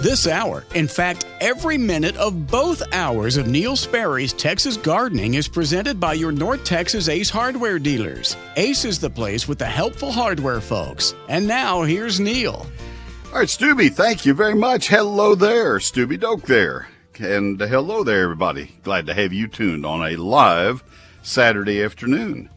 This hour, in fact, every minute of both hours of Neil Sperry's Texas Gardening is presented by your North Texas Ace hardware dealers. Ace is the place with the helpful hardware folks. And now, here's Neil. All right, Stubby, thank you very much. Hello there, Stubby Doak there. And hello there, everybody. Glad to have you tuned on a live Saturday afternoon.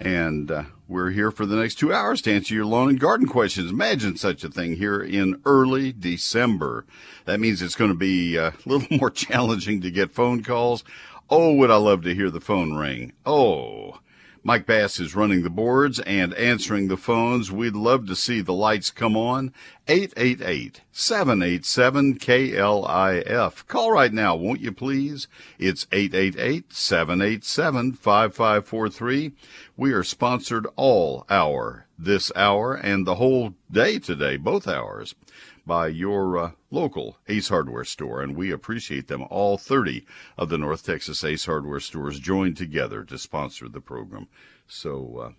And uh, we're here for the next two hours to answer your lawn and garden questions. Imagine such a thing here in early December. That means it's going to be uh, a little more challenging to get phone calls. Oh, would I love to hear the phone ring? Oh, Mike Bass is running the boards and answering the phones. We'd love to see the lights come on. 888-787-KLIF. Call right now, won't you please? It's 888-787-5543. We are sponsored all hour, this hour, and the whole day today, both hours, by your uh, local Ace Hardware store, and we appreciate them. All 30 of the North Texas Ace Hardware stores joined together to sponsor the program. So uh,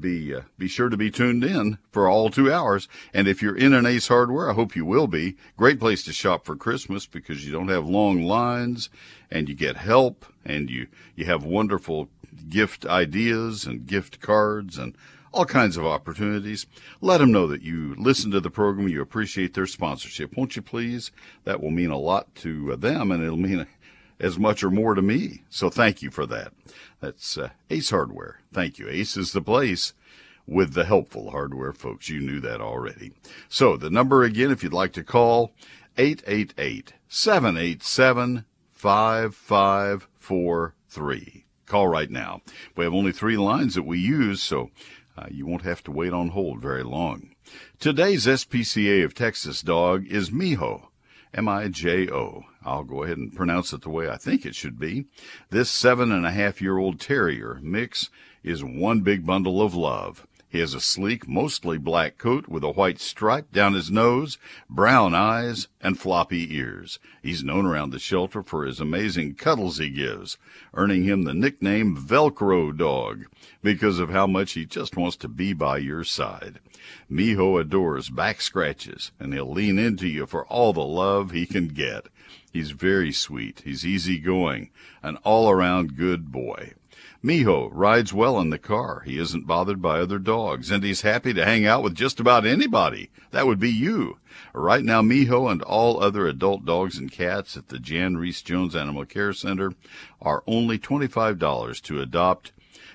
be uh, be sure to be tuned in for all two hours. And if you're in an Ace Hardware, I hope you will be. Great place to shop for Christmas because you don't have long lines, and you get help, and you you have wonderful gift ideas and gift cards and all kinds of opportunities. Let them know that you listen to the program, you appreciate their sponsorship, won't you please? That will mean a lot to uh, them, and it'll mean as much or more to me. So thank you for that. That's uh, Ace Hardware. Thank you. Ace is the place with the helpful hardware folks. You knew that already. So the number again, if you'd like to call, 888 787 5543. Call right now. We have only three lines that we use, so uh, you won't have to wait on hold very long. Today's SPCA of Texas dog is Mijo. M-I-J-O. I'll go ahead and pronounce it the way I think it should be. This seven and a half year old terrier mix is one big bundle of love. He has a sleek, mostly black coat with a white stripe down his nose, brown eyes, and floppy ears. He's known around the shelter for his amazing cuddles he gives, earning him the nickname Velcro Dog because of how much he just wants to be by your side. Mijo adores back scratches, and he'll lean into you for all the love he can get. He's very sweet. He's easygoing, an all-around good boy. Mijo rides well in the car. He isn't bothered by other dogs, and he's happy to hang out with just about anybody. That would be you. Right now, Mijo and all other adult dogs and cats at the Jan Rees-Jones Animal Care Center are only $25 to adopt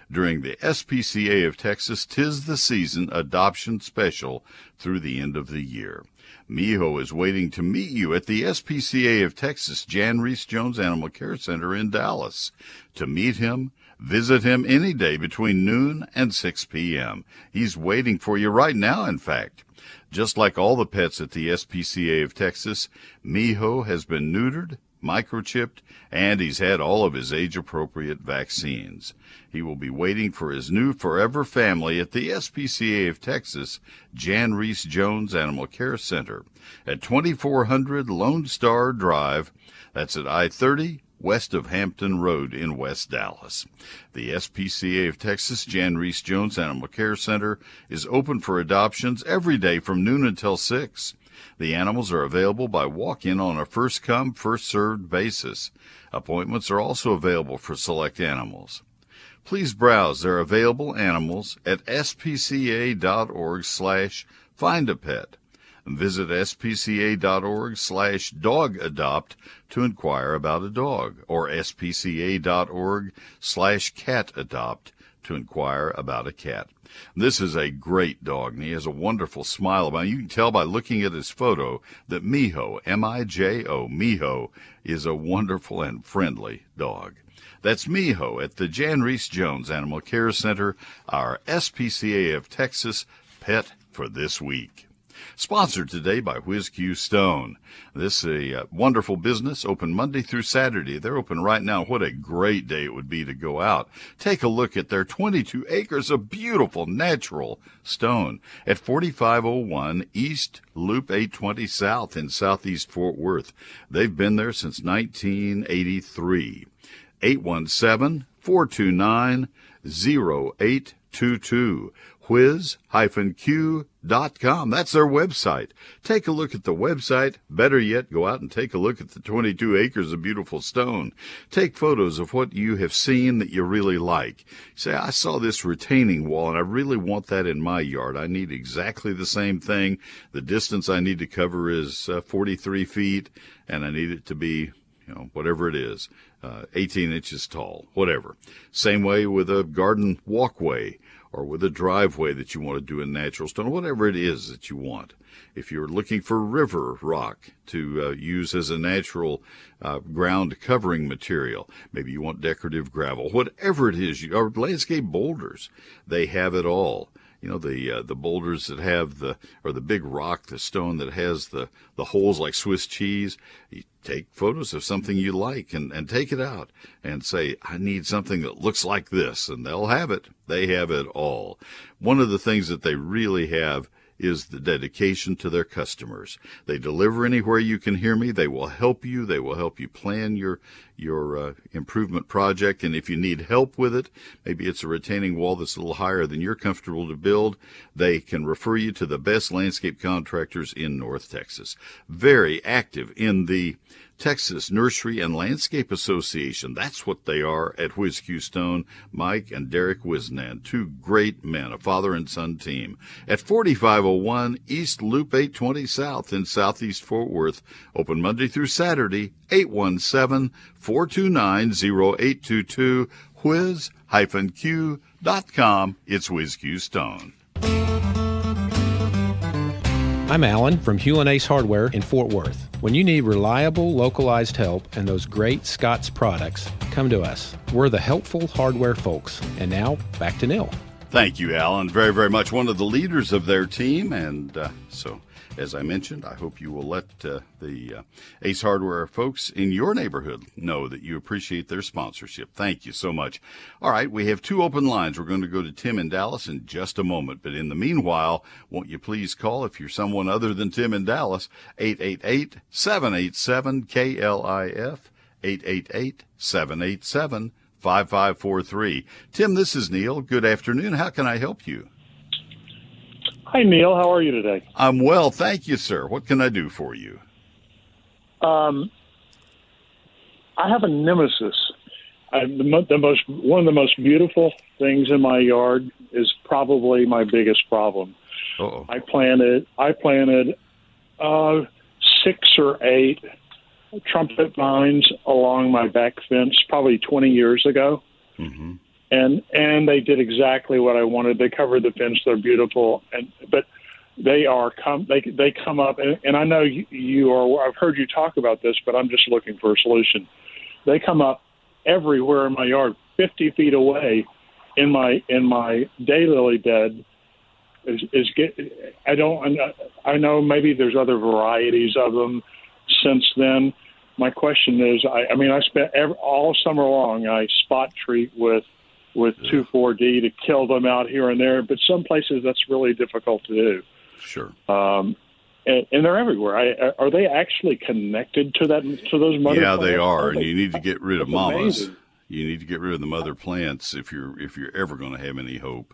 during the SPCA of Texas Tis the Season Adoption Special through the end of the year. Mijo is waiting to meet you at the SPCA of Texas Jan Rees-Jones Animal Care Center in Dallas. To meet him, visit him any day between noon and 6 p.m. He's waiting for you right now, in fact. Just like all the pets at the SPCA of Texas, Mijo has been neutered, microchipped, and he's had all of his age appropriate vaccines. He will be waiting for his new forever family at the SPCA of Texas, Jan Rees-Jones Animal Care Center at 2400 Lone Star Drive. That's at I 30 west of Hampton Road in West Dallas. The SPCA of Texas Jan Rees-Jones Animal Care Center is open for adoptions every day from noon until 6. The animals are available by walk-in on a first-come, first-served basis. Appointments are also available for select animals. Please browse their available animals at spca.org slash find a pet. Visit spca.org slash dog adopt to inquire about a dog or spca.org slash cat adopt to inquire about a cat. This is a great dog, and he has a wonderful smile about him. You can tell by looking at his photo that Mijo, M-I-J-O, Mijo, is a wonderful and friendly dog. That's Mijo at the Jan Rees-Jones Animal Care Center, our SPCA of Texas pet for this week. Sponsored today by WhizQ Stone. This is a uh, wonderful business, open Monday through Saturday. They're open right now. What a great day it would be to go out. Take a look at their 22 acres of beautiful natural stone at 4501 East Loop 820 South in Southeast Fort Worth. They've been there since 1983. 817 429 0822 whiz-q com. That's their website. Take a look at the website. Better yet, go out and take a look at the 22 acres of beautiful stone. Take photos of what you have seen that you really like. Say, I saw this retaining wall and I really want that in my yard. I need exactly the same thing. The distance I need to cover is uh, 43 feet and I need it to be you know, whatever it is, uh, 18 inches tall, whatever. Same way with a garden walkway or with a driveway that you want to do in natural stone, whatever it is that you want. If you're looking for river rock to uh, use as a natural uh, ground covering material, maybe you want decorative gravel, whatever it is, you, or landscape boulders, they have it all you know the uh, the boulders that have the or the big rock, the stone that has the the holes like Swiss cheese. You take photos of something you like and and take it out and say I need something that looks like this, and they'll have it. They have it all. One of the things that they really have is the dedication to their customers. They deliver anywhere you can hear me. They will help you. They will help you plan your your uh, improvement project. And if you need help with it, maybe it's a retaining wall that's a little higher than you're comfortable to build, they can refer you to the best landscape contractors in North Texas. Very active in the Texas Nursery and Landscape Association. That's what they are at Q Stone. Mike and Derek Wisnan, two great men, a father and son team. At 4501 East Loop 820 South in Southeast Fort Worth. Open Monday through Saturday, 817-429-0822. Whiz-Q.com. It's Q Stone. I'm Alan from Hulen Ace Hardware in Fort Worth. When you need reliable, localized help and those great Scott's products, come to us. We're the helpful hardware folks. And now, back to Neil. Thank you, Alan. Very, very much one of the leaders of their team. And uh, so as I mentioned, I hope you will let uh, the uh, Ace Hardware folks in your neighborhood know that you appreciate their sponsorship. Thank you so much. All right, we have two open lines. We're going to go to Tim in Dallas in just a moment. But in the meanwhile, won't you please call if you're someone other than Tim in Dallas, 888 787 KLIF, 888 787 5543. Tim, this is Neil. Good afternoon. How can I help you? Hi, Neil. How are you today? I'm well, thank you, sir. What can I do for you? Um, I have a nemesis. I, the, the most one of the most beautiful things in my yard is probably my biggest problem. Uh-oh. I planted I planted uh, six or eight trumpet vines along my back fence probably 20 years ago. Mm-hmm and and they did exactly what I wanted. They covered the fence. They're beautiful, and but they are come they they come up, and, and I know you, you are. I've heard you talk about this, but I'm just looking for a solution. They come up everywhere in my yard, 50 feet away, in my in my daylily bed. Is, is get I don't I know maybe there's other varieties of them since then. My question is, I, I mean, I spent every, all summer long. I spot treat with with two four D to kill them out here and there. But some places that's really difficult to do. Sure. Um, and, and, they're everywhere. I, are they actually connected to that to those mother? Yeah, plants? they are, and you need to get rid of mamas. Amazing. You need to get rid of the mother plants if you're if you're ever going to have any hope.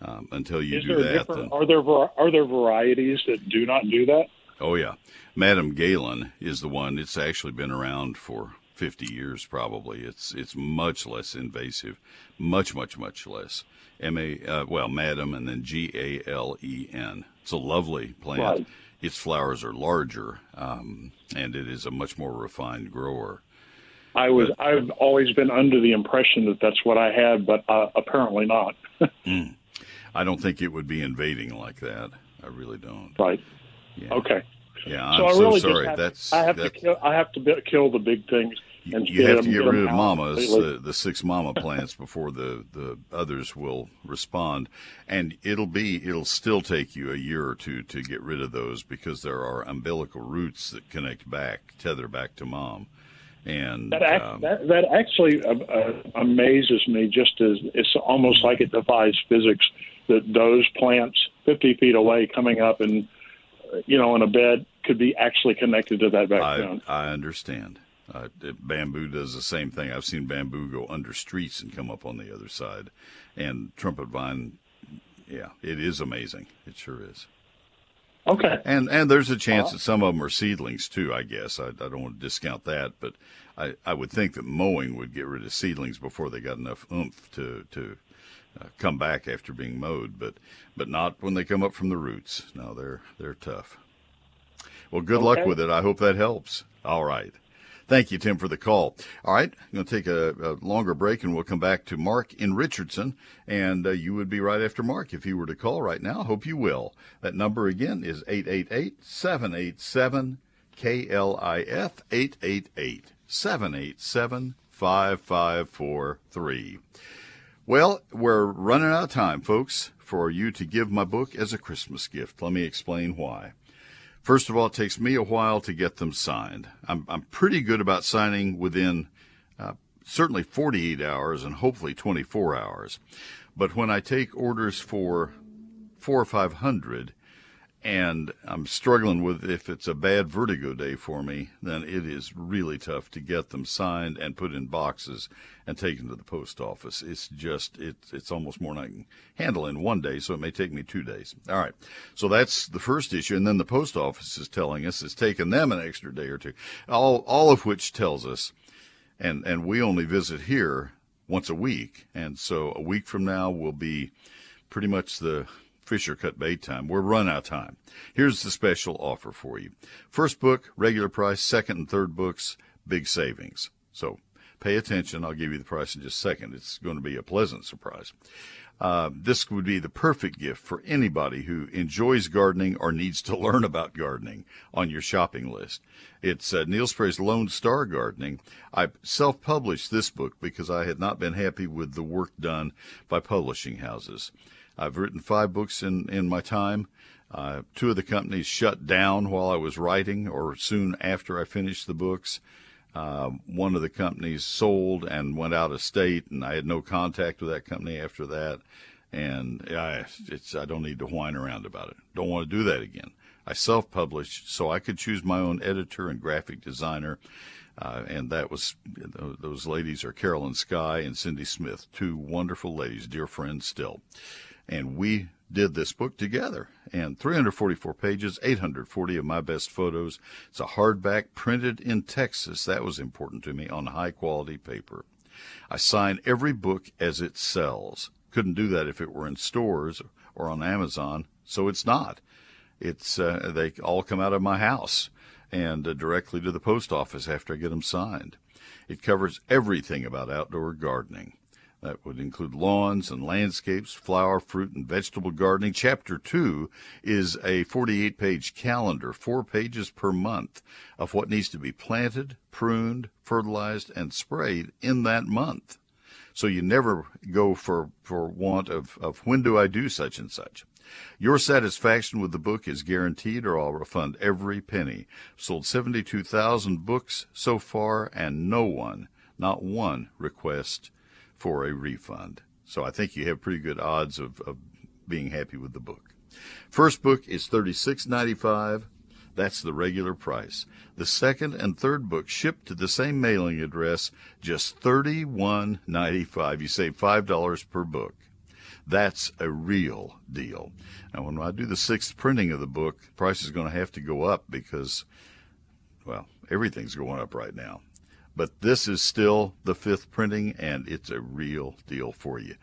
Um, until you Is do that, then, are there are there varieties that do not do that? Oh yeah, Madam Galen is the one. It's actually been around for 50 years probably. It's it's much less invasive, much much much less. M A uh, well, Madam, and then G A L E N. It's a lovely plant. Right. Its flowers are larger, um, and it is a much more refined grower. I was but, I've always been under the impression that that's what I had, but uh, apparently not. mm, I don't think it would be invading like that. I really don't. Right. Yeah. Okay. Yeah, I'm so I so really sorry. Have, that's I have that's, to kill. I have to kill the big things and you have to get rid of mamas, completely. the, the six mama plants before the, the others will respond. And it'll be, it'll still take you a year or two to get rid of those because there are umbilical roots that connect back, tether back to mom. And That, act, um, that that actually uh, uh, amazes me. Just as it's almost like it defies physics that those plants 50 feet away coming up and uh, you know in a bed could be actually connected to that I, background. I understand. Uh, bamboo does the same thing. I've seen bamboo go under streets and come up on the other side. And trumpet vine, yeah, it is amazing. It sure is. Okay. And and there's a chance that some of them are seedlings too. I guess I, I don't want to discount that, but I, I would think that mowing would get rid of seedlings before they got enough oomph to to uh, come back after being mowed. But but not when they come up from the roots. No, they're they're tough. Well, good okay. luck with it. I hope that helps. All right. Thank you, Tim, for the call. All right, I'm going to take a, a longer break and we'll come back to Mark in Richardson. And uh, you would be right after Mark if you were to call right now. Hope you will. That number again is 888 787 KLIF 888 787 5543. Well, we're running out of time, folks, for you to give my book as a Christmas gift. Let me explain why. First of all, it takes me a while to get them signed. I'm, I'm pretty good about signing within uh, certainly 48 hours and hopefully 24 hours. But when I take orders for four or 500, and I'm struggling with if it's a bad vertigo day for me, then it is really tough to get them signed and put in boxes and taken to the post office. It's just it's it's almost more than I can handle in one day, so it may take me two days. All right, so that's the first issue, and then the post office is telling us it's taken them an extra day or two. All all of which tells us, and and we only visit here once a week, and so a week from now will be pretty much the Fisher cut bait time. We're run out of time. Here's the special offer for you. First book, regular price. Second and third books, big savings. So pay attention. I'll give you the price in just a second. It's going to be a pleasant surprise. Uh, this would be the perfect gift for anybody who enjoys gardening or needs to learn about gardening on your shopping list. It's uh, Neil Sperry's Lone Star Gardening. I self published this book because I had not been happy with the work done by publishing houses. I've written five books in, in my time. Uh, two of the companies shut down while I was writing or soon after I finished the books. Uh, one of the companies sold and went out of state, and I had no contact with that company after that. And I, I don't need to whine around about it. Don't want to do that again. I self published so I could choose my own editor and graphic designer. Uh, and that was those ladies are Carolyn Sky and Cindy Smith, two wonderful ladies, dear friends still and we did this book together. And 344 pages, 840 of my best photos. It's a hardback printed in Texas. That was important to me on high quality paper. I sign every book as it sells. Couldn't do that if it were in stores or on Amazon, so it's not. It's uh, they all come out of my house and uh, directly to the post office after I get them signed. It covers everything about outdoor gardening. That would include lawns and landscapes, flower, fruit, and vegetable gardening. Chapter 2 is a 48 page calendar, four pages per month, of what needs to be planted, pruned, fertilized, and sprayed in that month. So you never go for, for want of, of when do I do such and such. Your satisfaction with the book is guaranteed, or I'll refund every penny. Sold 72,000 books so far, and no one, not one, request for a refund. So I think you have pretty good odds of, of being happy with the book. First book is $36.95. That's the regular price. The second and third book shipped to the same mailing address, just $31.95. You save $5 per book. That's a real deal. Now, when I do the sixth printing of the book, the price is going to have to go up because, well, everything's going up right now. But this is still the fifth printing, and it's a real deal for you.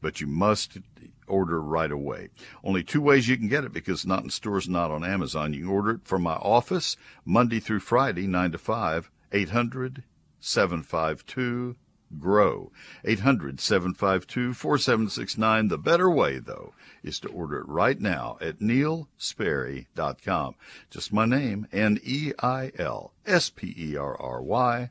But you must order right away. Only two ways you can get it because not in stores, not on Amazon. You can order it from my office Monday through Friday, 9 to 5, 800 752 GROW. 800 752 4769. The better way, though, is to order it right now at neilsperry.com. Just my name, N E I L S P E R R Y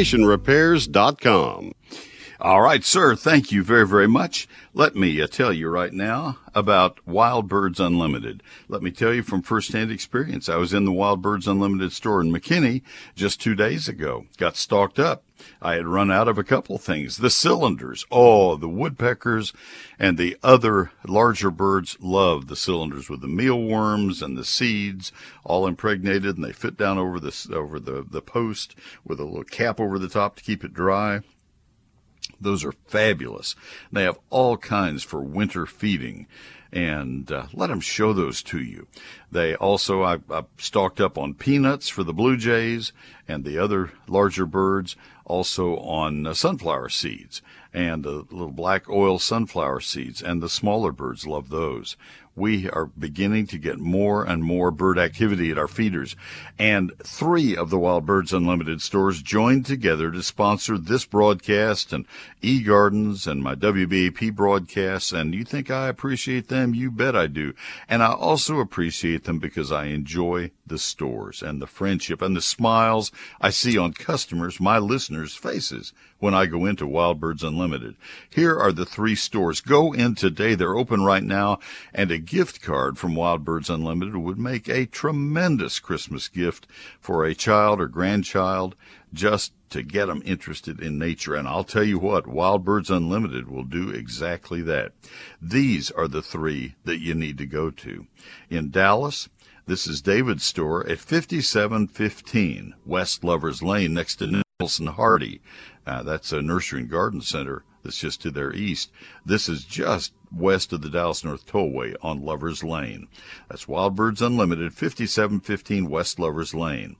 foundationrepairs.com. All right, sir. Thank you very, very much. Let me uh, tell you right now about Wild Birds Unlimited. Let me tell you from firsthand experience. I was in the Wild Birds Unlimited store in McKinney just two days ago. Got stocked up. I had run out of a couple things. The cylinders. Oh, the woodpeckers and the other larger birds love the cylinders with the mealworms and the seeds all impregnated and they fit down over the, over the, the post with a little cap over the top to keep it dry. Those are fabulous. They have all kinds for winter feeding and uh, let them show those to you. They also, I, I stocked up on peanuts for the blue jays and the other larger birds, also on uh, sunflower seeds and the little black oil sunflower seeds, and the smaller birds love those we are beginning to get more and more bird activity at our feeders. And three of the Wild Birds Unlimited stores joined together to sponsor this broadcast and eGardens and my WBAP broadcasts. And you think I appreciate them? You bet I do. And I also appreciate them because I enjoy the stores and the friendship and the smiles I see on customers, my listeners' faces when I go into Wild Birds Unlimited. Here are the three stores. Go in today. They're open right now. And a gift card from Wild Birds Unlimited would make a tremendous Christmas gift for a child or grandchild just to get them interested in nature. And I'll tell you what, Wild Birds Unlimited will do exactly that. These are the three that you need to go to. In Dallas, this is David's store at 5715 West Lovers Lane next to Nicholson-Hardie. Uh, that's a nursery and garden center that's just to their east. This is just west of the Dallas North Tollway on Lovers Lane. That's Wild Birds Unlimited, 5715 West Lovers Lane.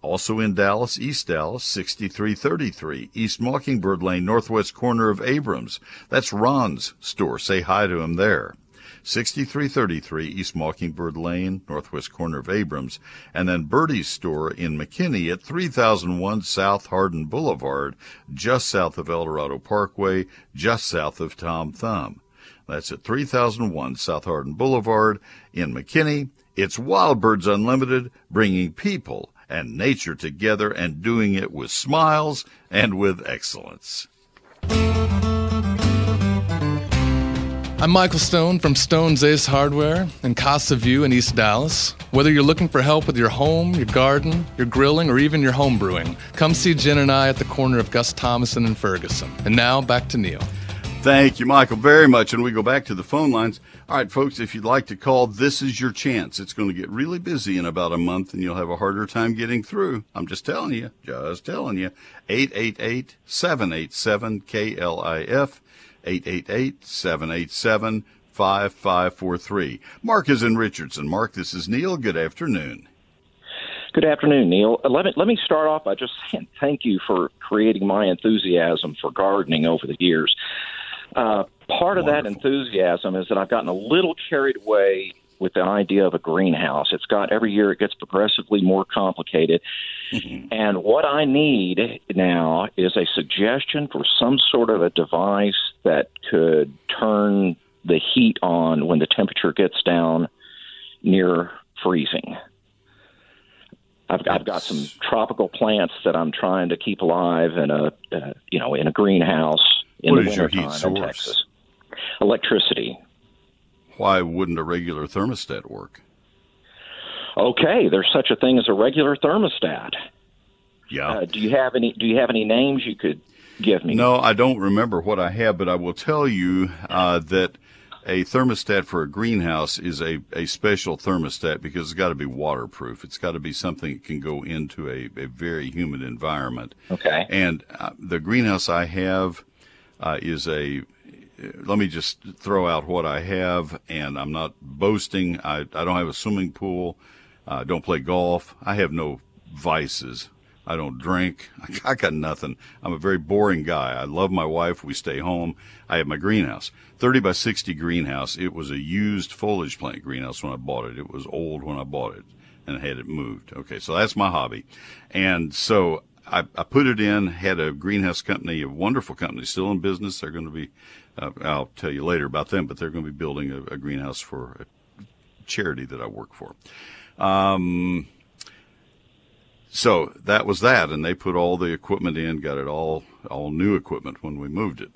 Also in Dallas, East Dallas, 6333 East Mockingbird Lane, northwest corner of Abrams. That's Ron's store. Say hi to him there. 6333 East Mockingbird Lane, northwest corner of Abrams, and then Birdie's store in McKinney at 3001 South Hardin Boulevard, just south of El Dorado Parkway, just south of Tom Thumb. That's at 3001 South Hardin Boulevard in McKinney. It's Wild Birds Unlimited, bringing people and nature together and doing it with smiles and with excellence. I'm Michael Stone from Stone's Ace Hardware in Casa View in East Dallas. Whether you're looking for help with your home, your garden, your grilling, or even your home brewing, come see Jen and I at the corner of Gus Thomasson and Ferguson. And now back to Neil. Thank you, Michael, very much. And we go back to the phone lines. All right, folks, if you'd like to call, this is your chance. It's going to get really busy in about a month and you'll have a harder time getting through. I'm just telling you, just telling you. 888 787 KLIF. 888-787-5543. Mark is in Richardson. Mark, this is Neil. Good afternoon. Good afternoon, Neil. Uh, let me let me start off by just saying thank you for creating my enthusiasm for gardening over the years. Uh, part of that enthusiasm is that I've gotten a little carried away with the idea of a greenhouse. It's got every year it gets progressively more complicated. Mm-hmm. And what I need now is a suggestion for some sort of a device that could turn the heat on when the temperature gets down near freezing. I've, I've got some tropical plants that I'm trying to keep alive in a uh, you know in a greenhouse in what the wintertime in Texas. Electricity why wouldn't a regular thermostat work? Okay, there's such a thing as a regular thermostat. Yeah. Uh, do you have any? Do you have any names you could give me? No, I don't remember what I have, but I will tell you uh, that a thermostat for a greenhouse is a, a special thermostat because it's got to be waterproof. It's got to be something that can go into a, a very humid environment. Okay. And uh, the greenhouse I have uh, is a Uh, let me just throw out what I have, and I'm not boasting. I, I don't have a swimming pool. I don't play golf. I have no vices. I don't drink. I got nothing. I'm a very boring guy. I love my wife. We stay home. I have my greenhouse, 30 by 60 greenhouse. It was a used foliage plant greenhouse when I bought it. It was old when I bought it and had it moved. Okay. So that's my hobby. And so I, I put it in, had a greenhouse company, a wonderful company, still in business. They're going to be uh, I'll tell you later about them, but they're going to be building a, a greenhouse for a charity that I work for. Um, so that was that, and they put all the equipment in, got it all all new equipment when we moved it,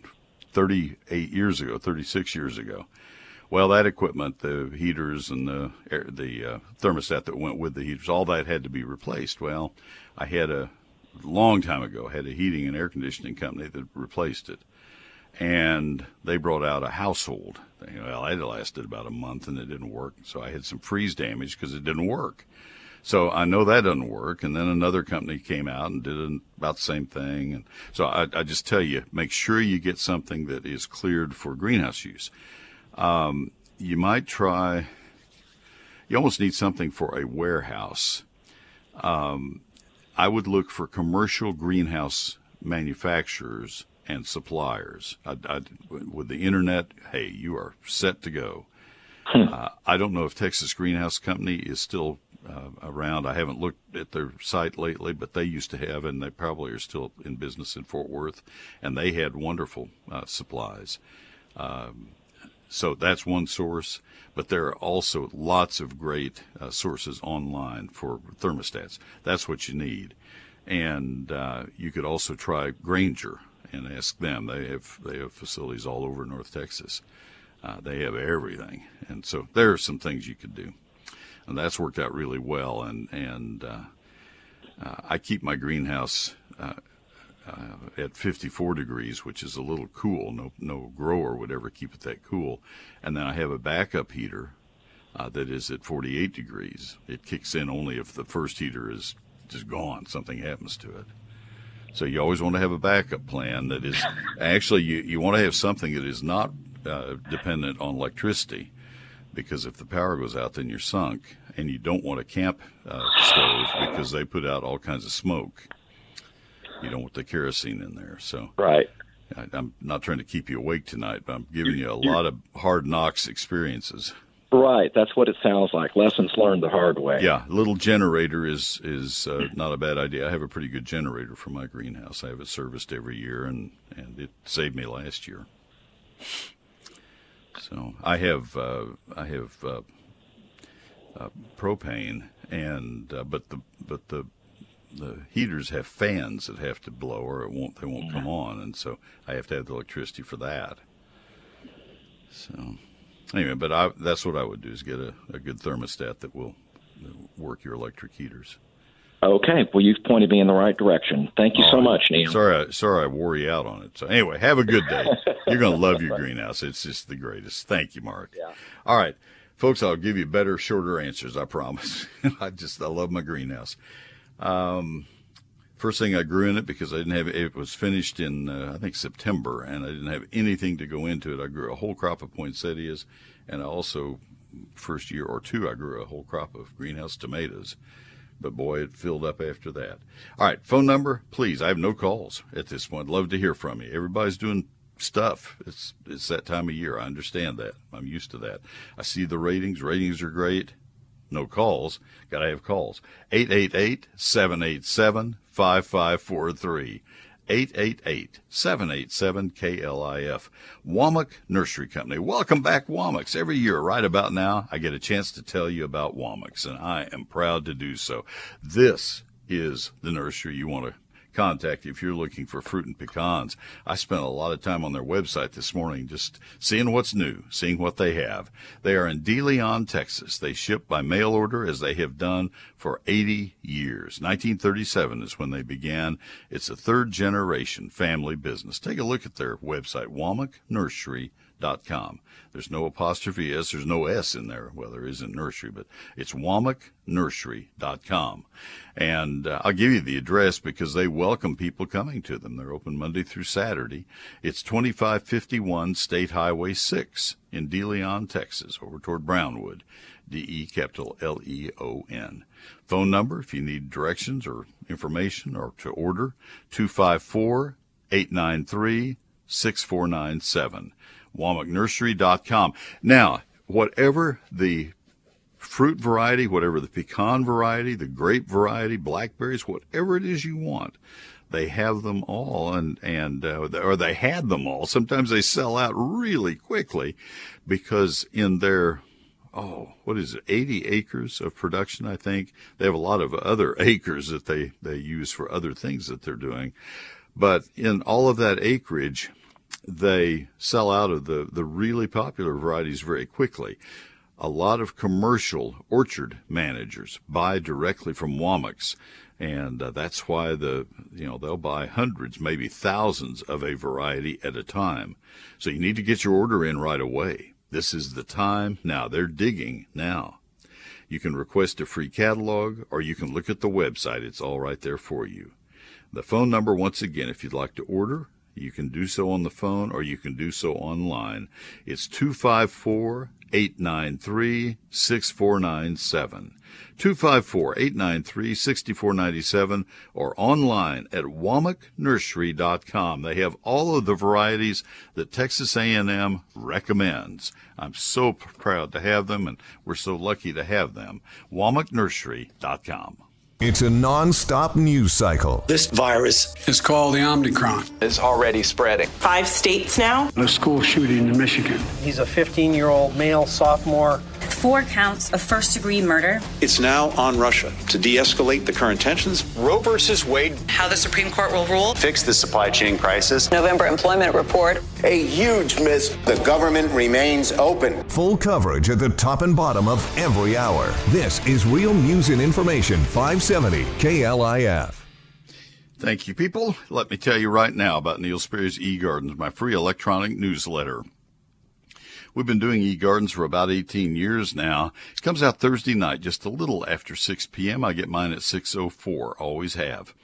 38 years ago, 36 years ago. Well, that equipment, the heaters and the air, the uh, thermostat that went with the heaters, all that had to be replaced. Well, I had a long time ago had a heating and air conditioning company that replaced it, and they brought out a household. Well, it lasted about a month and it didn't work, so I had some freeze damage because it didn't work. So I know that doesn't work. And then another company came out and did about the same thing. And so I, I just tell you, make sure you get something that is cleared for greenhouse use. Um, you might try, you almost need something for a warehouse. Um, I would look for commercial greenhouse manufacturers and suppliers. I, I, with the internet, hey, you are set to go. Hmm. Uh, I don't know if Texas Greenhouse Company is still uh, around. I haven't looked at their site lately, but they used to have, and they probably are still in business in Fort Worth, and they had wonderful uh, supplies. Um, so that's one source, but there are also lots of great uh, sources online for thermostats. That's what you need. And uh, you could also try Grainger and ask them. They have they have facilities all over North Texas. Uh, they have everything, and so there are some things you could do, and that's worked out really well. And and uh, uh, I keep my greenhouse uh, at 54 degrees, which is a little cool. No, no grower would ever keep it that cool. And then I have a backup heater uh, that is at 48 degrees. It kicks in only if the first heater is just gone, something happens to it. So you always want to have a backup plan that is actually you, you want to have something that is not uh, dependent on electricity because if the power goes out, then you're sunk. And you don't want a camp uh, stove because they put out all kinds of smoke you don't want the kerosene in there. So right. I, am not trying to keep you awake tonight, but I'm giving you a lot of hard knocks experiences. Right, that's what it sounds like. Lessons learned the hard way. Yeah, little generator is is uh, not a bad idea. I have a pretty good generator for my greenhouse. I have it serviced every year, and and it saved me last year. So I have uh, I have uh, uh propane, and uh, but the but the the heaters have fans that have to blow or it won't they won't come mm-hmm. on and so I have to have the electricity for that. So anyway, but I, that's what I would do is get a, a good thermostat that will work your electric heaters. Okay, well you've pointed me in the right direction. Thank you All so oh, right. much, Neil. Sorry, I, sorry I wore you out on it. So anyway, have a good day. You're going to love your greenhouse. It's just the greatest. Thank you, Mark. Yeah. All right, folks, I'll give you better, shorter answers. I promise. I just I love my greenhouse. Um, first thing I grew in it because I didn't have it was finished in uh, I think September and I didn't have anything to go into it. I grew a whole crop of poinsettias and I also first year or two I grew a whole crop of greenhouse tomatoes. But boy, it filled up after that. All right, phone number, please. I have no calls at this point. Love to hear from you. Everybody's doing stuff. It's it's that time of year. I understand that. I'm used to that. I see the ratings. Ratings are great no calls. Got to have calls. 888-787-5543. 888-787-KLIF. Wammack Nursery Company. Welcome back, Wammacks. Every year, right about now, I get a chance to tell you about Wammacks, and I am proud to do so. This is the nursery you want to contact if you're looking for fruit and pecans. I spent a lot of time on their website this morning just seeing what's new, seeing what they have. They are in De Leon, Texas. They ship by mail order as they have done for 80 years. 1937 is when they began. It's a third generation family business. Take a look at their website, Wammack Nursery dot com. There's no apostrophe S. There's no S in there. Well, there isn't nursery, but it's com. And uh, I'll give you the address because they welcome people coming to them. They're open Monday through Saturday. It's 2551 State Highway 6 in DeLeon, Texas, over toward Brownwood. D E capital L E O N. Phone number if you need directions or information or to order 254 893 6497 wammacknursery.com. Now, whatever the fruit variety, whatever the pecan variety, the grape variety, blackberries, whatever it is you want, they have them all, and and uh, or they had them all. Sometimes they sell out really quickly because in their oh, what is it, 80 acres of production, I think. They have a lot of other acres that they, they use for other things that they're doing. But in all of that acreage, they sell out of the, the really popular varieties very quickly. A lot of commercial orchard managers buy directly from Wammacks, and uh, that's why the you know they'll buy hundreds, maybe thousands of a variety at a time. So you need to get your order in right away. This is the time now. They're digging now. You can request a free catalog or you can look at the website. It's all right there for you. The phone number, once again, if you'd like to order, you can do so on the phone or you can do so online. It's 254 893 6497. 254 893 6497 or online at wammacknursery.com. They have all of the varieties that Texas A&M recommends. I'm so proud to have them and we're so lucky to have them. wammacknursery.com. It's a non-stop news cycle. This virus is called the Omicron. It's already spreading. Five states now. A school shooting in Michigan. He's a 15-year-old male sophomore four counts of first degree murder. It's now on Russia to de escalate the current tensions. Roe versus Wade. How the Supreme Court will rule. Fix the supply chain crisis. November employment report. A huge miss. The government remains open. Full coverage at the top and bottom of every hour. This is Real News and Information 570 KLIF. Thank you, people. Let me tell you right now about Neil Sperry's eGardens, my free electronic newsletter. We've been doing eGardens for about 18 years now. It comes out Thursday night, just a little after 6 p.m. I get mine at 6.04, always have.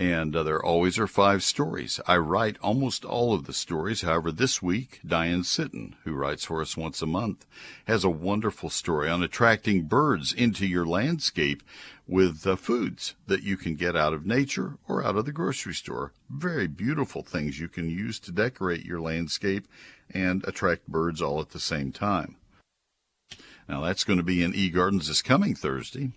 And uh, there always are five stories. I write almost all of the stories. However, this week, Diane Sitten, who writes for us once a month, has a wonderful story on attracting birds into your landscape with uh, foods that you can get out of nature or out of the grocery store. Very beautiful things you can use to decorate your landscape and attract birds all at the same time. Now that's going to be in eGardens this coming Thursday.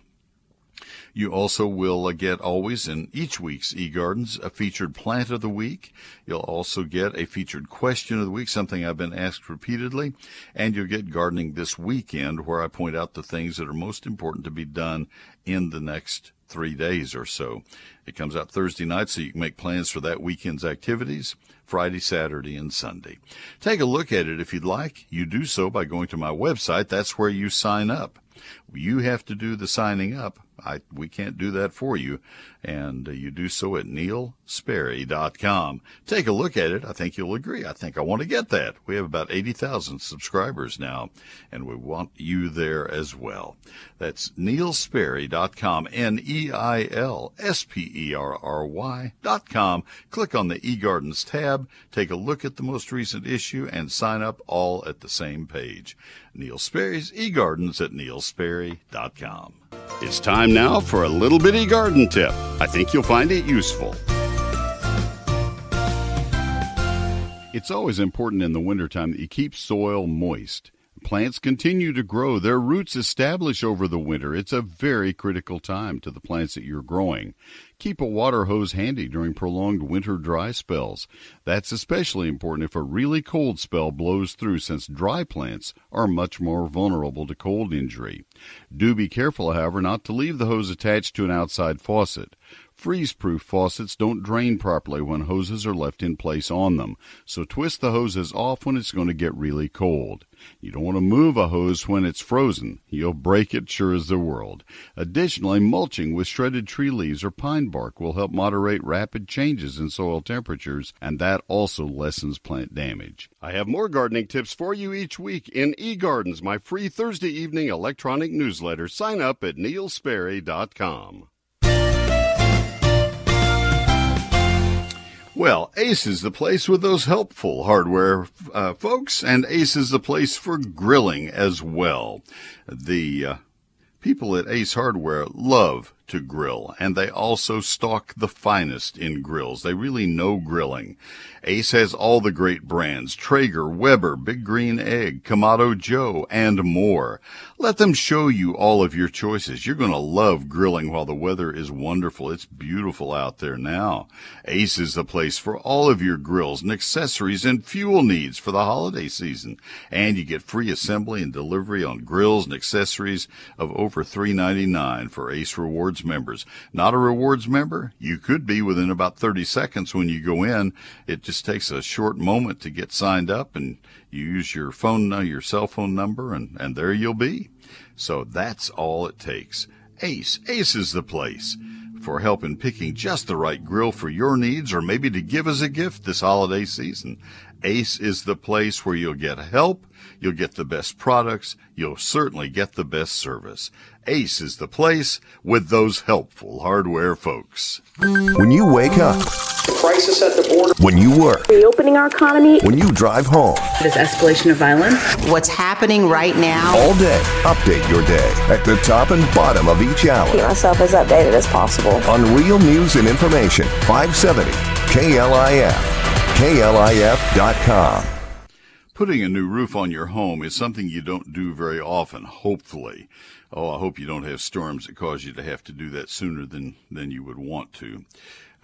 You also will get always in each week's eGardens a featured plant of the week. You'll also get a featured question of the week, something I've been asked repeatedly, and you'll get gardening this weekend where I point out the things that are most important to be done in the next three days or so. It comes out Thursday night, so you can make plans for that weekend's activities. Friday, Saturday, and Sunday. Take a look at it if you'd like. You do so by going to my website. That's where you sign up. You have to do the signing up. I, we can't do that for you. And uh, you do so at neilsperry.com. Take a look at it. I think you'll agree. I think I want to get that. We have about 80,000 subscribers now, and we want you there as well. That's neilsperry.com, N-E-I-L-S-P-E-R-R-Y dot com. Click on the eGardens tab, take a look at the most recent issue, and sign up all at the same page. Neil Sperry's eGardens at neilsperry.com. It's time now for a little bitty garden tip. I think you'll find it useful. It's always important in the wintertime that you keep soil moist. Plants continue to grow, their roots establish over the winter. It's a very critical time to the plants that you're growing. Keep a water hose handy during prolonged winter dry spells. That's especially important if a really cold spell blows through since dry plants are much more vulnerable to cold injury. Do be careful, however, not to leave the hose attached to an outside faucet. Freeze-proof faucets don't drain properly when hoses are left in place on them, so twist the hoses off when it's going to get really cold. You don't want to move a hose when it's frozen. You'll break it sure as the world. Additionally, mulching with shredded tree leaves or pine bark will help moderate rapid changes in soil temperatures, and that also lessens plant damage. I have more gardening tips for you each week in eGardens, my free Thursday evening electronic newsletter. Sign up at neilsperry.com. Well, Ace is the place with those helpful hardware uh, folks, and Ace is the place for grilling as well. The uh, people at Ace Hardware love to grill, and they also stock the finest in grills. They really know grilling. Ace has all the great brands Traeger, Weber, Big Green Egg, Kamado Joe, and more. Let them show you all of your choices. You're going to love grilling while the weather is wonderful. It's beautiful out there now. Ace is the place for all of your grills and accessories and fuel needs for the holiday season. And you get free assembly and delivery on grills and accessories of over $3.99 for Ace Rewards members. Not a rewards member? You could be within about 30 seconds when you go in. It just just takes a short moment to get signed up and you use your phone, uh, your cell phone number and, and there you'll be. So that's all it takes. Ace, Ace is the place for help in picking just the right grill for your needs or maybe to give as a gift this holiday season. Ace is the place where you'll get help, you'll get the best products, you'll certainly get the best service. Ace is the place with those helpful hardware folks. When you wake up, the crisis at the border, when you work, reopening our economy, when you drive home, this escalation of violence, what's happening right now, all day, update your day at the top and bottom of each hour. Keep myself as updated as possible on Real News and Information 570 KLIF, KLIF.com. Putting a new roof on your home is something you don't do very often, hopefully. Oh, I hope you don't have storms that cause you to have to do that sooner than, than you would want to.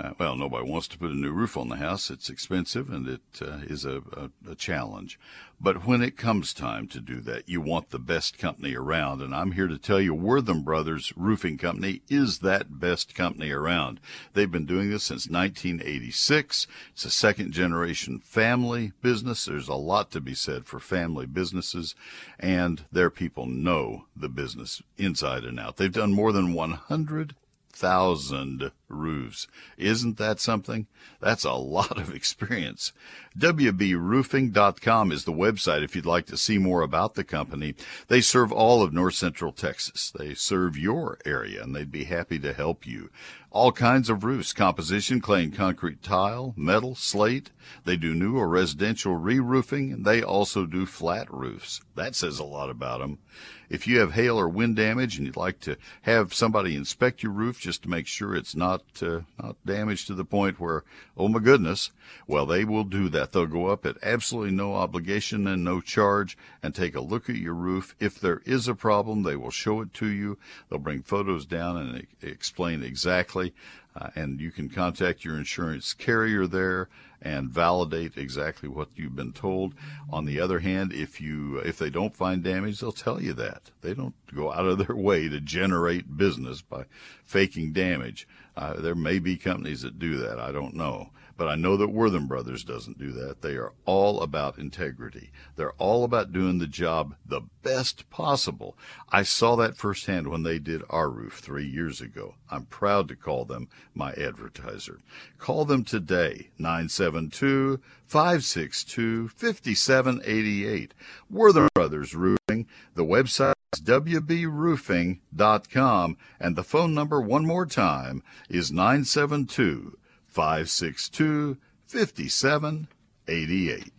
Uh, well, nobody wants to put a new roof on the house. It's expensive and it uh, is a, a, a, challenge. But when it comes time to do that, you want the best company around. And I'm here to tell you, Wortham Brothers Roofing Company is that best company around. They've been doing this since 1986. It's a second generation family business. There's a lot to be said for family businesses and their people know the business inside and out. They've done more than 100 thousand roofs. Isn't that something? That's a lot of experience. WBRoofing.com is the website if you'd like to see more about the company. They serve all of north central Texas. They serve your area and they'd be happy to help you. All kinds of roofs, composition, clay and concrete tile, metal, slate. They do new or residential re-roofing and they also do flat roofs. That says a lot about them. If you have hail or wind damage and you'd like to have somebody inspect your roof just to make sure it's not uh, not damaged to the point where oh my goodness, well they will do that. They'll go up at absolutely no obligation and no charge and take a look at your roof. If there is a problem, they will show it to you. They'll bring photos down and explain exactly uh, and you can contact your insurance carrier there and validate exactly what you've been told. On the other hand, if you if they don't find damage, they'll tell you that. They don't go out of their way to generate business by faking damage. Uh, there may be companies that do that. I don't know. But I know that Wortham Brothers doesn't do that. They are all about integrity. They're all about doing the job the best possible. I saw that firsthand when they did our roof three years ago. I'm proud to call them my advertiser. Call them today, 972 562 5788. Wortham Brothers Roofing. The website is wbroofing.com and the phone number one more time is 972 562 5788.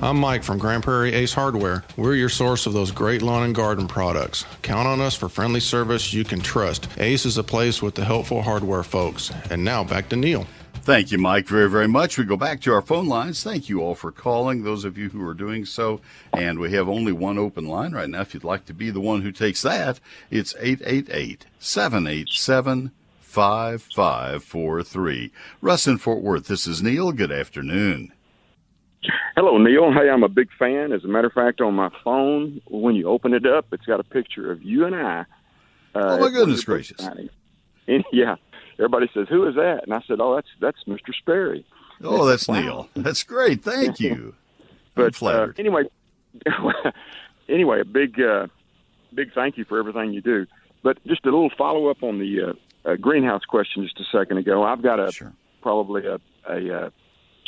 I'm Mike from Grand Prairie Ace Hardware. We're your source of those great lawn and garden products. Count on us for friendly service you can trust. Ace is a place with the helpful hardware folks. And now back to Neil. Thank you, Mike, very, very much. We go back to our phone lines. Thank you all for calling, those of you who are doing so. And we have only one open line right now. If you'd like to be the one who takes that, it's 888 787 5543. Russ in Fort Worth, this is Neil. Good afternoon. Hello, Neil. Hey, I'm a big fan. As a matter of fact, on my phone, when you open it up, it's got a picture of you and I. Uh, oh my goodness gracious! And, yeah, everybody says, "Who is that?" And I said, "Oh, that's that's Mr. Sperry." Oh, that's wow. Neil. That's great. Thank you. but uh, anyway, anyway, a big uh, big thank you for everything you do. But just a little follow up on the uh, a greenhouse question just a second ago. I've got a sure. probably a, a, a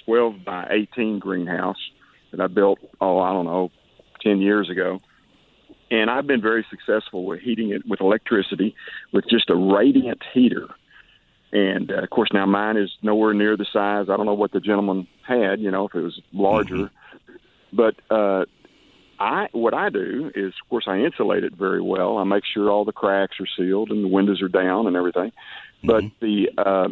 12 by 18 greenhouse that I built, oh, I don't know, 10 years ago. And I've been very successful with heating it with electricity with just a radiant heater. And uh, of course, now mine is nowhere near the size. I don't know what the gentleman had, you know, if it was larger. Mm-hmm. But uh, I what I do is, of course, I insulate it very well. I make sure all the cracks are sealed and the windows are down and everything. But Mm-hmm. the uh,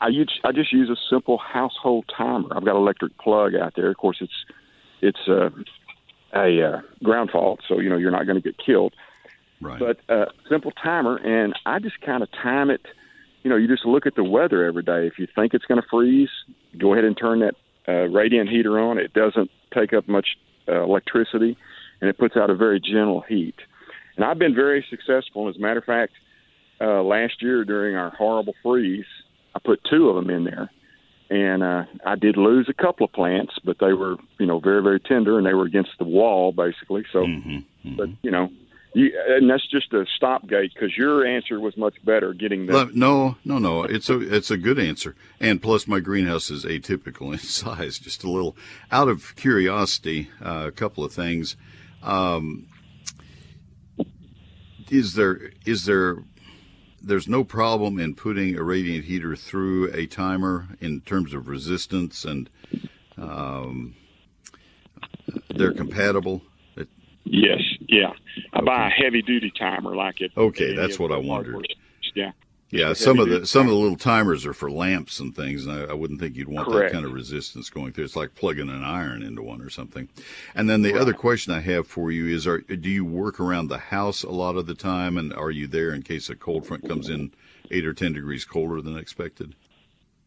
I use I just use a simple household timer. I've got an electric plug out there. Of course, it's it's uh, a uh, ground fault, so you know you're not going to get killed. Right. But uh, simple timer, and I just kind of time it. You know, you just look at the weather every day. If you think it's going to freeze, go ahead and turn that uh, radiant heater on. It doesn't take up much uh, electricity, and it puts out a very gentle heat. And I've been very successful. As a matter of fact, uh, last year during our horrible freeze, I put two of them in there, and uh, I did lose a couple of plants, but they were, you know, very very tender, and they were against the wall basically. So, Mm-hmm. but you know, you, and that's just a stopgate because your answer was much better. Getting that? No, no, no. It's a it's a good answer, and plus my greenhouse is atypical in size, just a little. Out of curiosity, uh, a couple of things. Um, is there is there there's no problem in putting a radiant heater through a timer in terms of resistance and um, they're compatible. Yes, yeah. I buy a heavy duty timer like it. Okay, that's what I wondered. hardware. Yeah. Yeah, some of the some of the little timers are for lamps and things, and I, I wouldn't think you'd want Correct. that kind of resistance going through. It's like plugging an iron into one or something. And then the other question I have for you is: Are do you work around the house a lot of the time, and are you there in case a cold front comes in eight or ten degrees colder than expected?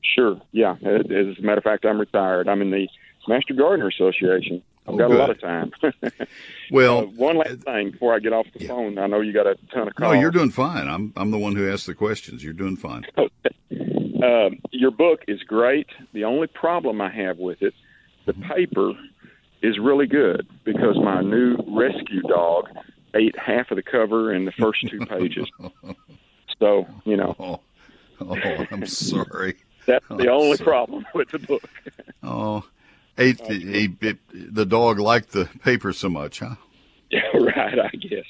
Sure. Yeah. As a matter of fact, I'm retired. I'm in the Master Gardener Association. I've Oh, got a lot of time. Well, Uh, one last thing before I get off the phone. I know you got a ton of calls. no, you're doing fine. I'm I'm the one who asked the questions. You're doing fine. Um, your book is great. The only problem I have with it, the paper is really good because my new rescue dog ate half of the cover and the first two pages. So you know, Oh, oh I'm sorry. that's the only sorry. problem with the book. Oh, ate the, he- it, the dog liked the paper so much, huh? Yeah, right. I guess.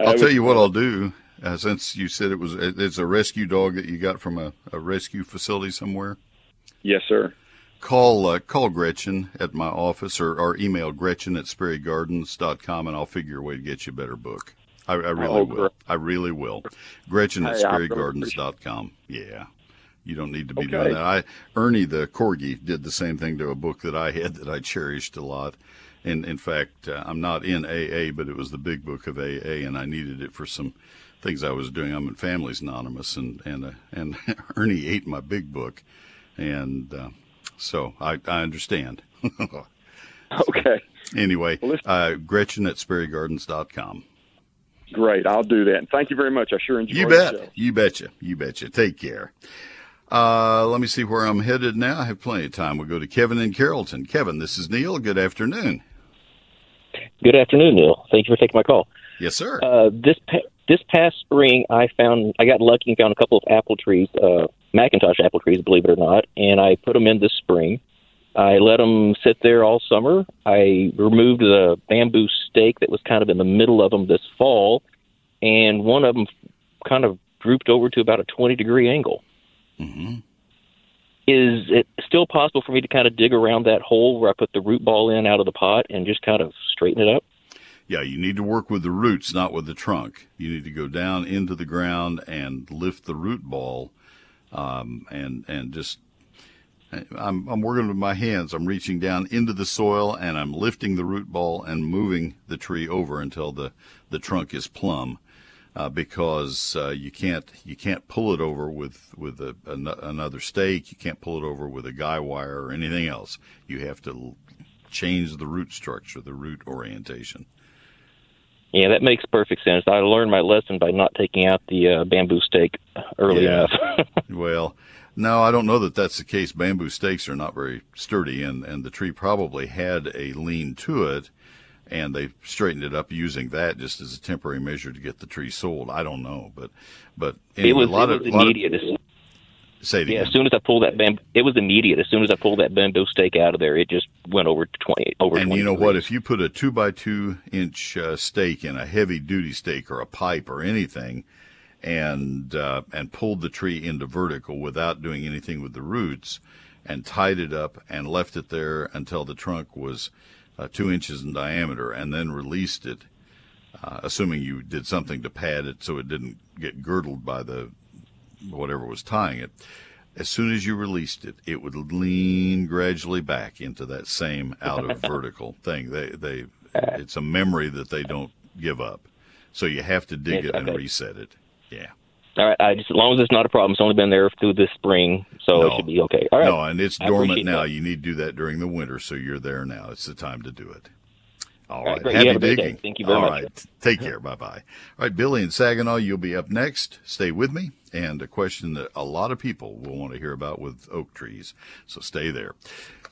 Uh, I'll it tell was- you what I'll do. Uh, since you said it was, it's a rescue dog that you got from a, a rescue facility somewhere. Yes, sir. Call uh, call Gretchen at my office or, or email Gretchen at SperryGardens.com and I'll figure a way to get you a better book. I, I really Oh, will. I really will. Gretchen at Hey, I really SperryGardens.com. Yeah. You don't need to be Okay. doing that. I Ernie the corgi did the same thing to a book that I had that I cherished a lot. And in fact, uh, I'm not in AA, but it was the big book of AA, and I needed it for some things I was doing. I'm in Families Anonymous, and and uh, and Ernie ate my big book, and uh, so I I understand. Okay. anyway, uh, Gretchen at SperryGardens.com. Great. I'll do that. And thank you very much. I sure enjoyed You bet. You betcha. You betcha. Take care. Uh, let me see where I'm headed now. I have plenty of time. We'll go to Kevin in Carrollton. Kevin, this is Neil. Good afternoon. Good afternoon, Neil. Thank you for taking my call. Yes, sir. Uh, this pa- this past spring, I found I got lucky and found a couple of apple trees, uh, McIntosh apple trees, believe it or not, and I put them in this spring. I let them sit there all summer. I removed the bamboo stake that was kind of in the middle of them this fall, and one of them kind of drooped over to about a 20 degree angle. Mm-hmm. Is it still possible for me to kind of dig around that hole where I put the root ball in out of the pot and just kind of straighten it up? Yeah, you need to work with the roots, not with the trunk. You need to go down into the ground and lift the root ball, um, and and just. I'm I'm working with my hands. I'm reaching down into the soil and I'm lifting the root ball and moving the tree over until the the trunk is plumb, uh, because uh, you can't you can't pull it over with with a, an, another stake. You can't pull it over with a guy wire or anything else. You have to change the root structure, the root orientation. Yeah, that makes perfect sense. I learned my lesson by not taking out the uh, bamboo stake early Yeah. enough. Well, no, I don't know that that's the case. Bamboo stakes are not very sturdy, and, and the tree probably had a lean to it, and they straightened it up using that just as a temporary measure to get the tree sold. I don't know, but but anyway, it was, a lot it of was lot of- immediate. As- say it yeah, again. as soon as I pulled that bamboo, it was immediate. As soon as I pulled that bamboo stake out of there, it just went over twenty. Over and 20 you know what? If you put a two by two inch uh, stake in a heavy duty stake or a pipe or anything, and uh, and pulled the tree into vertical without doing anything with the roots, and tied it up and left it there until the trunk was uh, two inches in diameter, and then released it, uh, assuming you did something to pad it so it didn't get girdled by the whatever was tying it. As soon as you released it, it would lean gradually back into that same out of vertical thing. They they it's a memory that they don't give up. So you have to dig Yes, it and reset it. Yeah. All right, I just as long as it's not a problem. It's only been there through this spring, so it should be okay. All right. No, and it's I dormant now. that. You need to do that during the winter, so you're there now. It's the time to do it. All All right, great. Happy day. digging. Thank you very All much. right. Take care. Bye bye. All right, Billy and Saginaw, you'll be up next. Stay with me. And a question that a lot of people will want to hear about with oak trees. So stay there.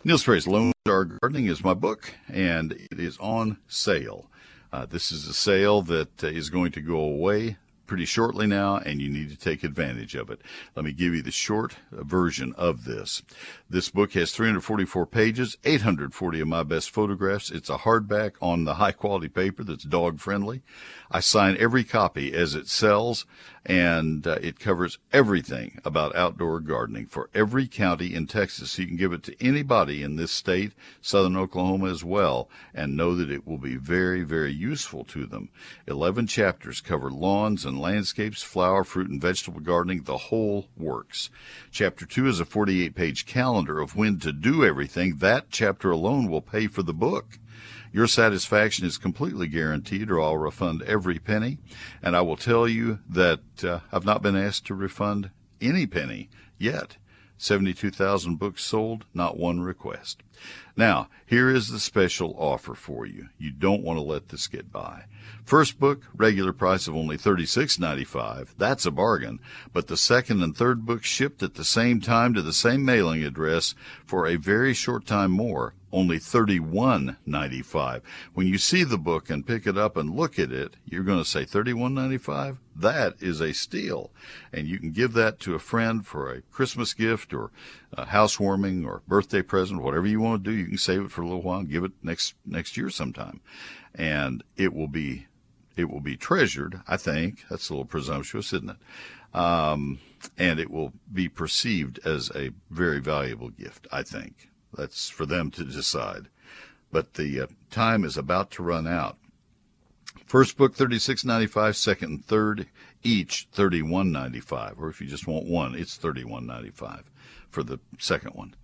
Neil Sperry's Lone Star Gardening is my book, and it is on sale. Uh, this is a sale that uh, is going to go away pretty shortly now, and you need to take advantage of it. Let me give you the short uh, version of this. This book has 344 pages, 840 of my best photographs. It's a hardback on the high quality paper that's dog friendly. I sign every copy as it sells, and uh, it covers everything about outdoor gardening for every county in Texas. You can give it to anybody in this state, southern Oklahoma as well, and know that it will be very, very useful to them. 11 chapters cover lawns and landscapes, flower, fruit, and vegetable gardening, the whole works. Chapter 2 is a 48 page calendar of when to do everything. That chapter alone will pay for the book. Your satisfaction is completely guaranteed, or I'll refund every penny. And I will tell you that uh, I've not been asked to refund any penny yet. 72,000 books sold, not one request. Now, here is the special offer for you. You don't want to let this get by. First book, regular price of only $36.95. That's a bargain. But the second and third book shipped at the same time to the same mailing address for a very short time more, only $31.95. When you see the book and pick it up and look at it, you're going to say $31.95? That is a steal. And you can give that to a friend for a Christmas gift or a housewarming or birthday present, whatever you want to do. You can save it for a little while and give it next next year sometime. And it will be it will be treasured, I think. That's a little presumptuous, isn't it? Um, and it will be perceived as a very valuable gift, I think. That's for them to decide. But the uh, time is about to run out. First book thirty six ninety five, second and third each thirty one ninety five, or if you just want one, it's thirty one ninety five for the second one.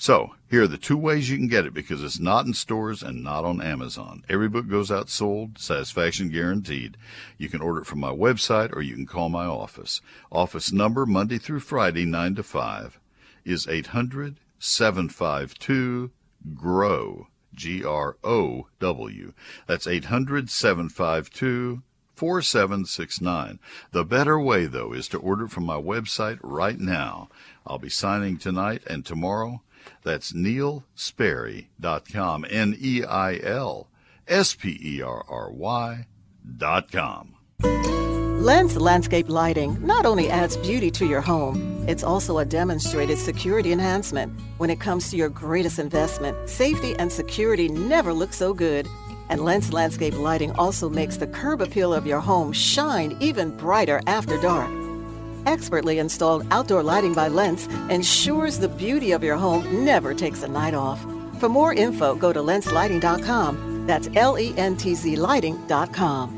So here are the two ways you can get it because it's not in stores and not on Amazon. Every book goes out sold, satisfaction guaranteed. You can order it from my website or you can call my office. Office number Monday through Friday, 9 to 5 is 800 752 GROW. G R O W. That's 800 752 4769. The better way, though, is to order from my website right now. I'll be signing tonight and tomorrow. That's neilsperry.com. N E I L S P E R R Y dot com. Lentz Landscape Lighting not only adds beauty to your home, it's also a demonstrated security enhancement. When it comes to your greatest investment, safety and security never look so good. And Lentz Landscape Lighting also makes the curb appeal of your home shine even brighter after dark. Expertly installed outdoor lighting by Lentz ensures the beauty of your home never takes a night off. For more info, go to lentzlighting.com. That's L E N T Z lighting.com.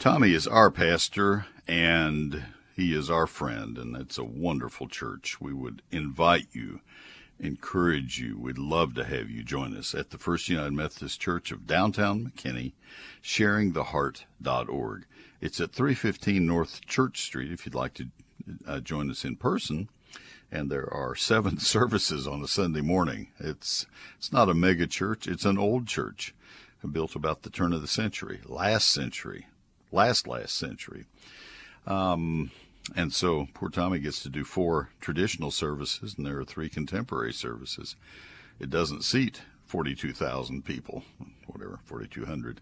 Tommy is our pastor and he is our friend, and it's a wonderful church. We would invite you, encourage you, we'd love to have you join us at the First United Methodist Church of downtown McKinney, sharingtheheart.org. It's at 315 North Church Street if you'd like to uh, join us in person. And there are seven services on a Sunday morning. It's it's not a mega church; it's an old church, built about the turn of the century, last century, last last century. Um, and so poor Tommy gets to do four traditional services, and there are three contemporary services. It doesn't seat 42,000 people, whatever, 4,200.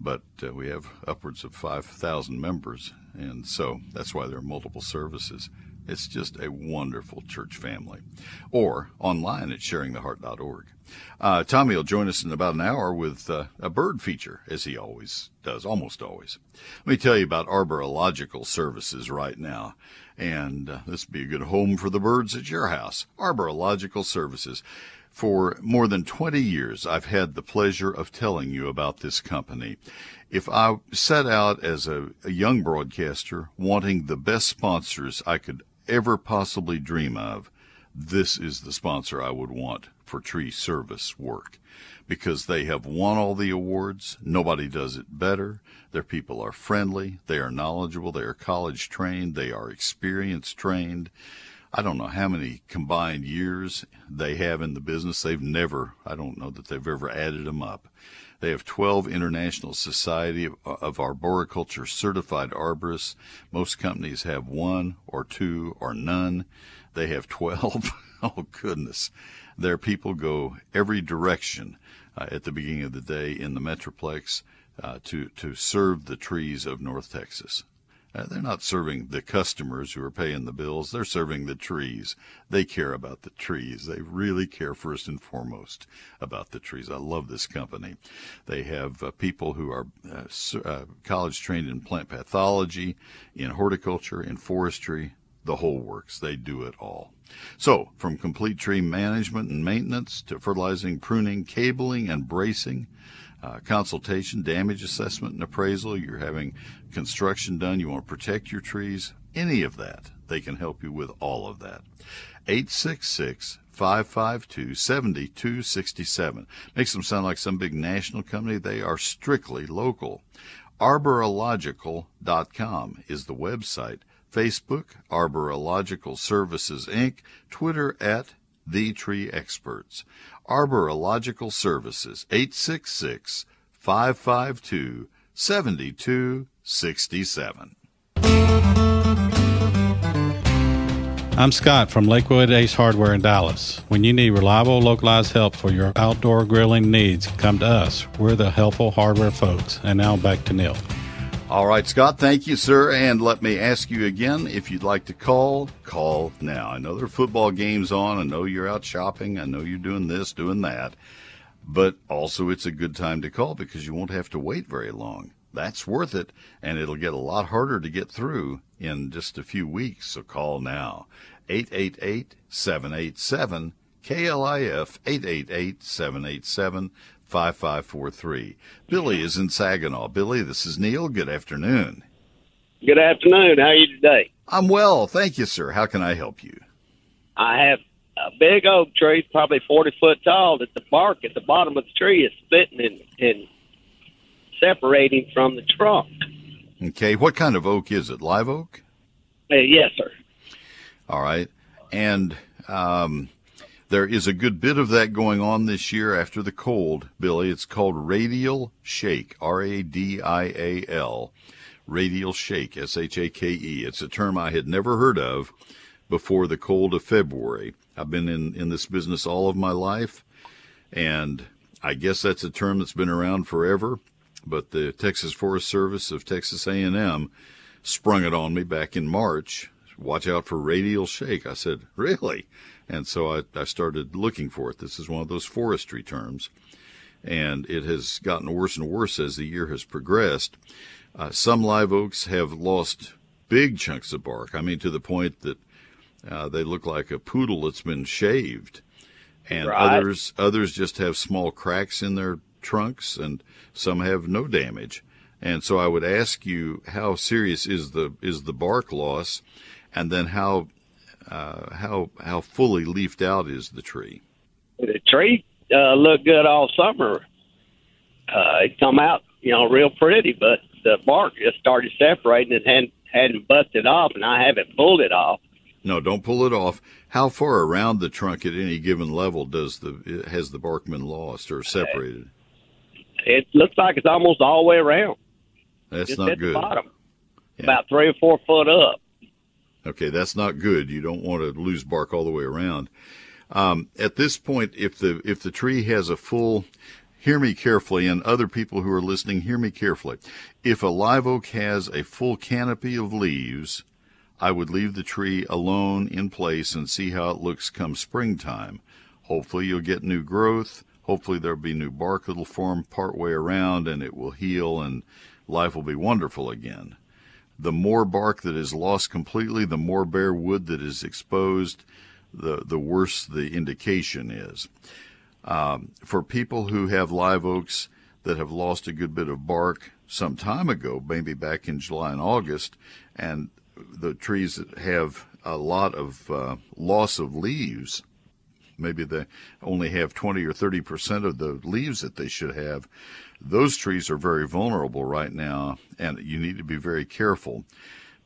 But uh, we have upwards of 5,000 members, and so that's why there are multiple services. It's just a wonderful church family. Or online at sharingtheheart.org. Uh, Tommy will join us in about an hour with uh, a bird feature, as he always does, almost always. Let me tell you about arborilogical services right now. And uh, this would be a good home for the birds at your house. Arborilogical services. For more than 20 years, I've had the pleasure of telling you about this company. If I set out as a, a young broadcaster wanting the best sponsors I could ever possibly dream of, this is the sponsor I would want for tree service work because they have won all the awards. Nobody does it better. Their people are friendly. They are knowledgeable. They are college trained. They are experience trained. I don't know how many combined years they have in the business. They've never, I don't know that they've ever added them up. They have 12 International Society of, of Arboriculture certified arborists. Most companies have one or two or none. They have 12. oh, goodness. Their people go every direction uh, at the beginning of the day in the Metroplex uh, to, to serve the trees of North Texas. Uh, they're not serving the customers who are paying the bills. They're serving the trees. They care about the trees. They really care first and foremost about the trees. I love this company. They have uh, people who are uh, uh college trained in plant pathology, in horticulture, in forestry, the whole works. They do it all. So, from complete tree management and maintenance to fertilizing, pruning, cabling, and bracing, uh, consultation, damage assessment, and appraisal, you're having construction done, you want to protect your trees, any of that, they can help you with all of that. 866 552 7267. Makes them sound like some big national company. They are strictly local. Arborilogical.com is the website. Facebook, Arborilogical Services Inc., Twitter at The Tree Experts. Arborilogical Services, 866 552 7267. I'm Scott from Lakewood Ace Hardware in Dallas. When you need reliable, localized help for your outdoor grilling needs, come to us. We're the helpful hardware folks. And now back to Neil. All right, Scott, thank you, sir. And let me ask you again if you'd like to call, call now. I know there are football games on. I know you're out shopping. I know you're doing this, doing that. But also, it's a good time to call because you won't have to wait very long. That's worth it, and it'll get a lot harder to get through in just a few weeks. So call now. 888 787 KLIF 888 787 5543. Billy is in Saginaw. Billy, this is Neil. Good afternoon. Good afternoon. How are you today? I'm well. Thank you, sir. How can I help you? I have a big oak tree, probably 40 foot tall, that the bark at the bottom of the tree is splitting and, and separating from the trunk. Okay. What kind of oak is it? Live oak? Uh, yes, sir. All right. And um, there is a good bit of that going on this year after the cold, Billy. It's called radial shake, R A D I A L. Radial shake, S H A K E. It's a term I had never heard of before the cold of February. I've been in, in this business all of my life, and I guess that's a term that's been around forever. But the Texas Forest Service of Texas A&M sprung it on me back in March. Watch out for radial shake. I said, really? And so I, I started looking for it. This is one of those forestry terms. And it has gotten worse and worse as the year has progressed. Uh, some live oaks have lost big chunks of bark. I mean, to the point that uh, they look like a poodle that's been shaved. And right. others, others just have small cracks in their trunks, and some have no damage. And so I would ask you, how serious is the is the bark loss, and then how uh, how how fully leafed out is the tree? The tree uh, looked good all summer. Uh, it come out, you know, real pretty, but the bark just started separating and hadn't hadn't busted off, and I haven't pulled it off. No, don't pull it off. How far around the trunk at any given level does the has the bark been lost or separated? It looks like it's almost all the way around. That's Just not good. Bottom, yeah. about three or four foot up. Okay, that's not good. You don't want to lose bark all the way around. Um, at this point, if the if the tree has a full, hear me carefully, and other people who are listening, hear me carefully. If a live oak has a full canopy of leaves, I would leave the tree alone in place and see how it looks come springtime. Hopefully, you'll get new growth. Hopefully, there'll be new bark that'll form partway around and it will heal and life will be wonderful again. The more bark that is lost completely, the more bare wood that is exposed, the, the worse the indication is. Um, for people who have live oaks that have lost a good bit of bark some time ago, maybe back in July and August, and the trees that have a lot of uh, loss of leaves, maybe they only have 20 or 30 percent of the leaves that they should have. Those trees are very vulnerable right now, and you need to be very careful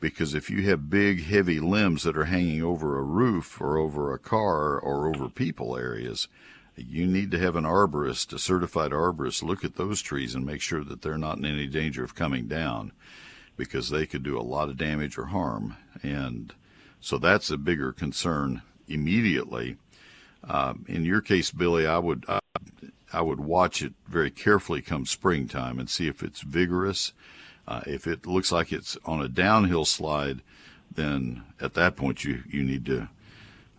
because if you have big, heavy limbs that are hanging over a roof or over a car or over people areas, you need to have an arborist, a certified arborist, look at those trees and make sure that they're not in any danger of coming down because they could do a lot of damage or harm. And so that's a bigger concern immediately. Um, in your case, Billy, I would I, I, would watch it very carefully come springtime and see if it's vigorous. Uh, if it looks like it's on a downhill slide, then at that point you you need to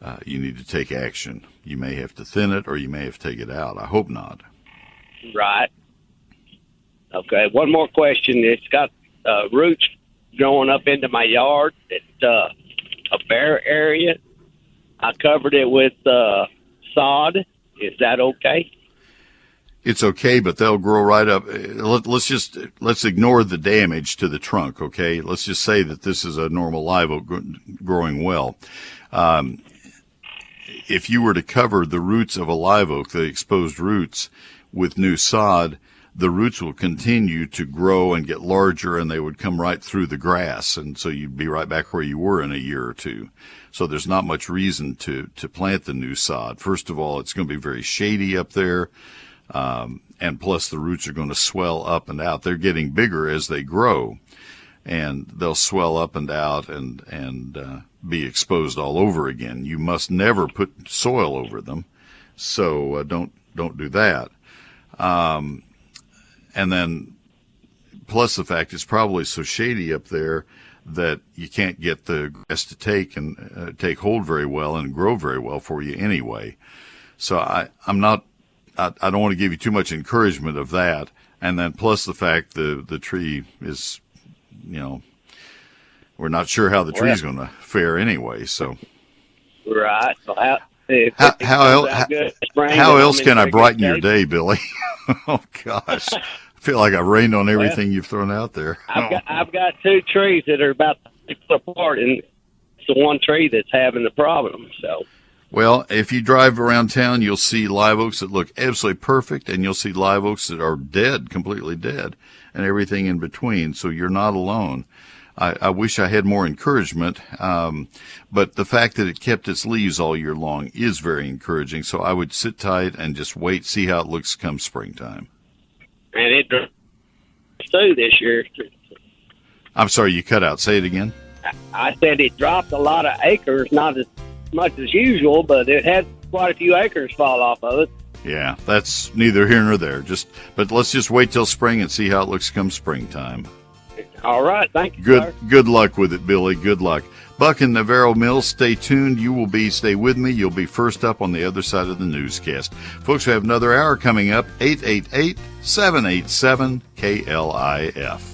uh, you need to take action. You may have to thin it, or you may have to take it out. I hope not. Right. Okay. One more question. It's got uh, roots growing up into my yard. It's uh, a bare area. I covered it with uh, sod. Is that okay? It's okay, but they'll grow right up. Let, us just let's ignore the damage to the trunk. Okay, let's just say that this is a normal live oak growing well. Um, if you were to cover the roots of a live oak, the exposed roots, with new sod, the roots will continue to grow and get larger and they would come right through the grass. And so you'd be right back where you were in a year or two. So there's not much reason to, to plant the new sod. First of all, it's going to be very shady up there. Um, and plus the roots are going to swell up and out. They're getting bigger as they grow and they'll swell up and out and, and, uh, be exposed all over again. You must never put soil over them. So uh, don't, don't do that. Um, and then plus the fact it's probably so shady up there that you can't get the grass to take and uh, take hold very well and grow very well for you anyway. So I, I'm not, I, I don't want to give you too much encouragement of that. And then plus the fact the, the tree is, you know, we're not sure how the tree's well, going to fare anyway. So, right. So how, how, how, how, how else can I brighten your day, Billy? oh gosh, feel like I've rained on everything well, you've thrown out there. I've got I've got two trees that are about six foot apart, and it's the one tree that's having the problem. So. Well, if you drive around town, you'll see live oaks that look absolutely perfect, and you'll see live oaks that are dead, completely dead, and everything in between. So you're not alone. I, I wish I had more encouragement, um, but the fact that it kept its leaves all year long is very encouraging. So I would sit tight and just wait, see how it looks come springtime. And it too this year. I'm sorry, you cut out. Say it again. I said it dropped a lot of acres, not as much as usual, but it had quite a few acres fall off of it. Yeah, that's neither here nor there. Just, but let's just wait till spring and see how it looks come springtime. All right. Thank you. Good sir. good luck with it, Billy. Good luck. Buck and Navarro Mills, stay tuned. You will be, stay with me. You'll be first up on the other side of the newscast. Folks, we have another hour coming up 888 787 KLIF.